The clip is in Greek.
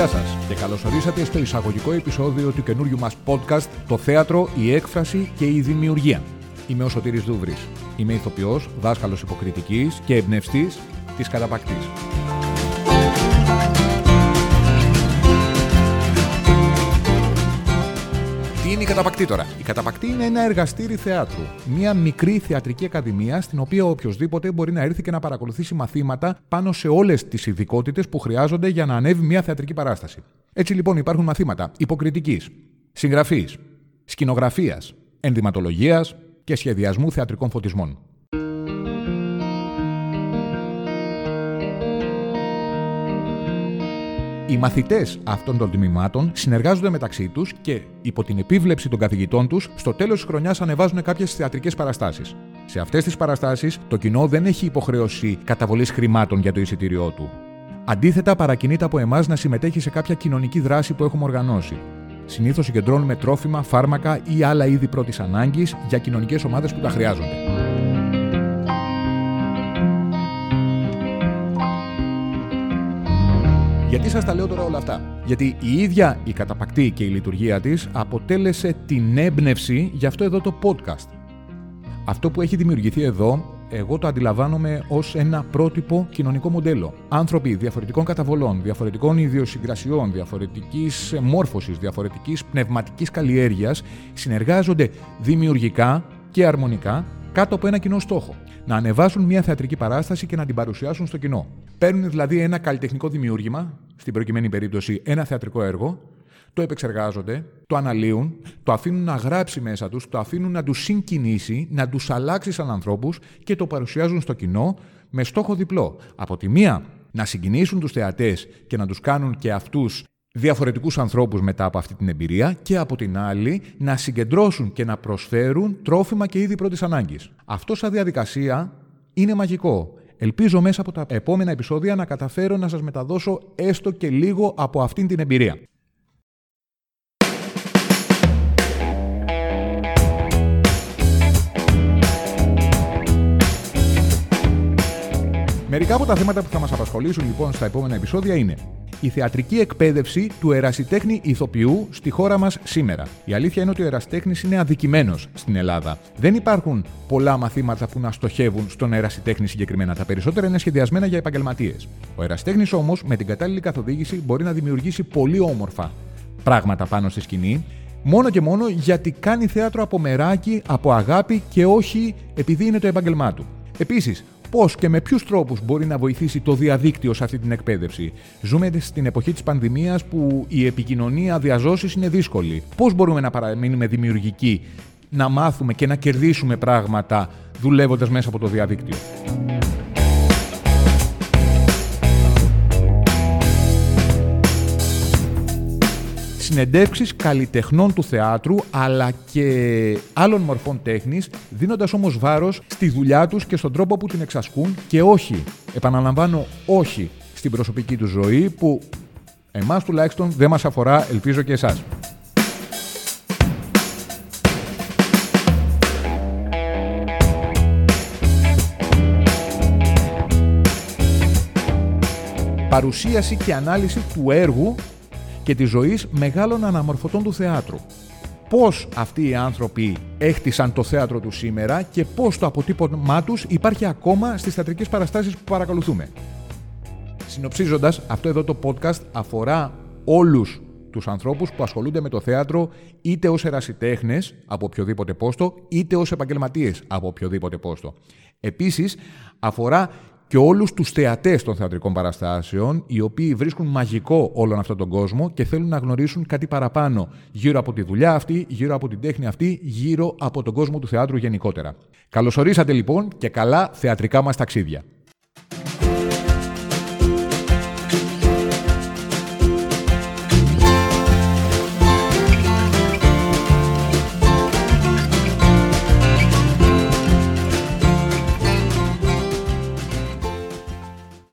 Γεια σας και καλώς ορίσατε στο εισαγωγικό επεισόδιο του καινούριου μας podcast «Το θέατρο, η έκφραση και η δημιουργία». Είμαι ο Σωτήρης Δούβρης. Είμαι ηθοποιός, δάσκαλος υποκριτικής και εμπνευστής της καταπακτής. Τι είναι η Καταπακτή τώρα. Η Καταπακτή είναι ένα εργαστήρι θεάτρου. Μια μικρή θεατρική ακαδημία στην οποία οποιοδήποτε μπορεί να έρθει και να παρακολουθήσει μαθήματα πάνω σε όλες τις ειδικότητες που χρειάζονται για να ανέβει μια θεατρική παράσταση. Έτσι λοιπόν υπάρχουν μαθήματα υποκριτικής, συγγραφής, σκηνογραφίας, ενδυματολογίας και σχεδιασμού θεατρικών φωτισμών. Οι μαθητές αυτών των τμήματων συνεργάζονται μεταξύ τους και, υπό την επίβλεψη των καθηγητών τους, στο τέλος της χρονιάς ανεβάζουν κάποιες θεατρικές παραστάσεις. Σε αυτές τις παραστάσεις, το κοινό δεν έχει υποχρέωση καταβολής χρημάτων για το εισιτήριό του. Αντίθετα, παρακινείται από εμάς να συμμετέχει σε κάποια κοινωνική δράση που έχουμε οργανώσει. Συνήθως συγκεντρώνουμε τρόφιμα, φάρμακα ή άλλα είδη πρώτης ανάγκης για κοινωνικές ομάδες που τα χρειάζονται. Γιατί σας τα λέω τώρα όλα αυτά; Γιατί η ίδια η καταπακτή και η λειτουργία της αποτέλεσε την έμπνευση για αυτό εδώ το podcast. Αυτό που έχει δημιουργηθεί εδώ, εγώ το αντιλαμβάνομαι ως ένα πρότυπο κοινωνικό μοντέλο. Άνθρωποι διαφορετικών καταβολών, διαφορετικών ιδιοσυγκρασιών, διαφορετικής μόρφωσης, διαφορετικής πνευματικής καλλιέργειας συνεργάζονται δημιουργικά και αρμονικά κάτω από ένα κοινό στόχο. Να ανεβάσουν μια θεατρική παράσταση και να την παρουσιάσουν στο κοινό. Παίρνουν δηλαδή ένα καλλιτεχνικό δημιούργημα, στην προκειμένη περίπτωση ένα θεατρικό έργο, το επεξεργάζονται, το αναλύουν, το αφήνουν να γράψει μέσα τους, το αφήνουν να τους συγκινήσει, να τους αλλάξει σαν ανθρώπους και το παρουσιάζουν στο κοινό με στόχο διπλό. Από τη μία να συγκινήσουν τους θεατές και να τους κάνουν και αυτούς διαφορετικούς ανθρώπους μετά από αυτή την εμπειρία και από την άλλη να συγκεντρώσουν και να προσφέρουν τρόφιμα και είδη πρώτης ανάγκης. Αυτό σαν διαδικασία είναι μαγικό. Ελπίζω μέσα από τα επόμενα επεισόδια να καταφέρω να σας μεταδώσω έστω και λίγο από αυτήν την εμπειρία. Μερικά από τα θέματα που θα μας απασχολήσουν λοιπόν στα επόμενα επεισόδια είναι η θεατρική εκπαίδευση του ερασιτέχνη ηθοποιού στη χώρα μας σήμερα. Η αλήθεια είναι ότι ο ερασιτέχνης είναι αδικημένος στην Ελλάδα. Δεν υπάρχουν πολλά μαθήματα που να στοχεύουν στον ερασιτέχνη συγκεκριμένα. Τα περισσότερα είναι σχεδιασμένα για επαγγελματίες. Ο ερασιτέχνης όμως, με την κατάλληλη καθοδήγηση, μπορεί να δημιουργήσει πολύ όμορφα πράγματα πάνω στη σκηνή, μόνο και μόνο γιατί κάνει θέατρο από μεράκι, από αγάπη και όχι επειδή είναι το επάγγελμά του. Επίσης, πώς και με ποιους τρόπους μπορεί να βοηθήσει το διαδίκτυο σε αυτή την εκπαίδευση; Ζούμε στην εποχή της πανδημίας που η επικοινωνία διαζώσει είναι δύσκολη. Πώς μπορούμε να παραμείνουμε δημιουργικοί, να μάθουμε και να κερδίσουμε πράγματα δουλεύοντας μέσα από το διαδίκτυο; Συνεντεύξεις καλλιτεχνών του θεάτρου αλλά και άλλων μορφών τέχνης, δίνοντας όμως βάρος στη δουλειά τους και στον τρόπο που την εξασκούν και όχι, επαναλαμβάνω όχι, στην προσωπική τους ζωή που εμάς τουλάχιστον δεν μας αφορά, ελπίζω και εσάς. Παρουσίαση και ανάλυση του έργου και της ζωής μεγάλων αναμορφωτών του θεάτρου. Πώς αυτοί οι άνθρωποι έχτισαν το θέατρο τους σήμερα και πώς το αποτύπωμά τους υπάρχει ακόμα στις θεατρικές παραστάσεις που παρακολουθούμε. Συνοψίζοντας, αυτό εδώ το podcast αφορά όλους τους ανθρώπους που ασχολούνται με το θέατρο είτε ως ερασιτέχνες από οποιοδήποτε πόστο είτε ως επαγγελματίες από οποιοδήποτε πόστο. Επίσης αφορά και όλους τους θεατές των θεατρικών παραστάσεων, οι οποίοι βρίσκουν μαγικό όλον αυτόν τον κόσμο και θέλουν να γνωρίσουν κάτι παραπάνω γύρω από τη δουλειά αυτή, γύρω από την τέχνη αυτή, γύρω από τον κόσμο του θεάτρου γενικότερα. Καλωσορίσατε λοιπόν και καλά θεατρικά μας ταξίδια.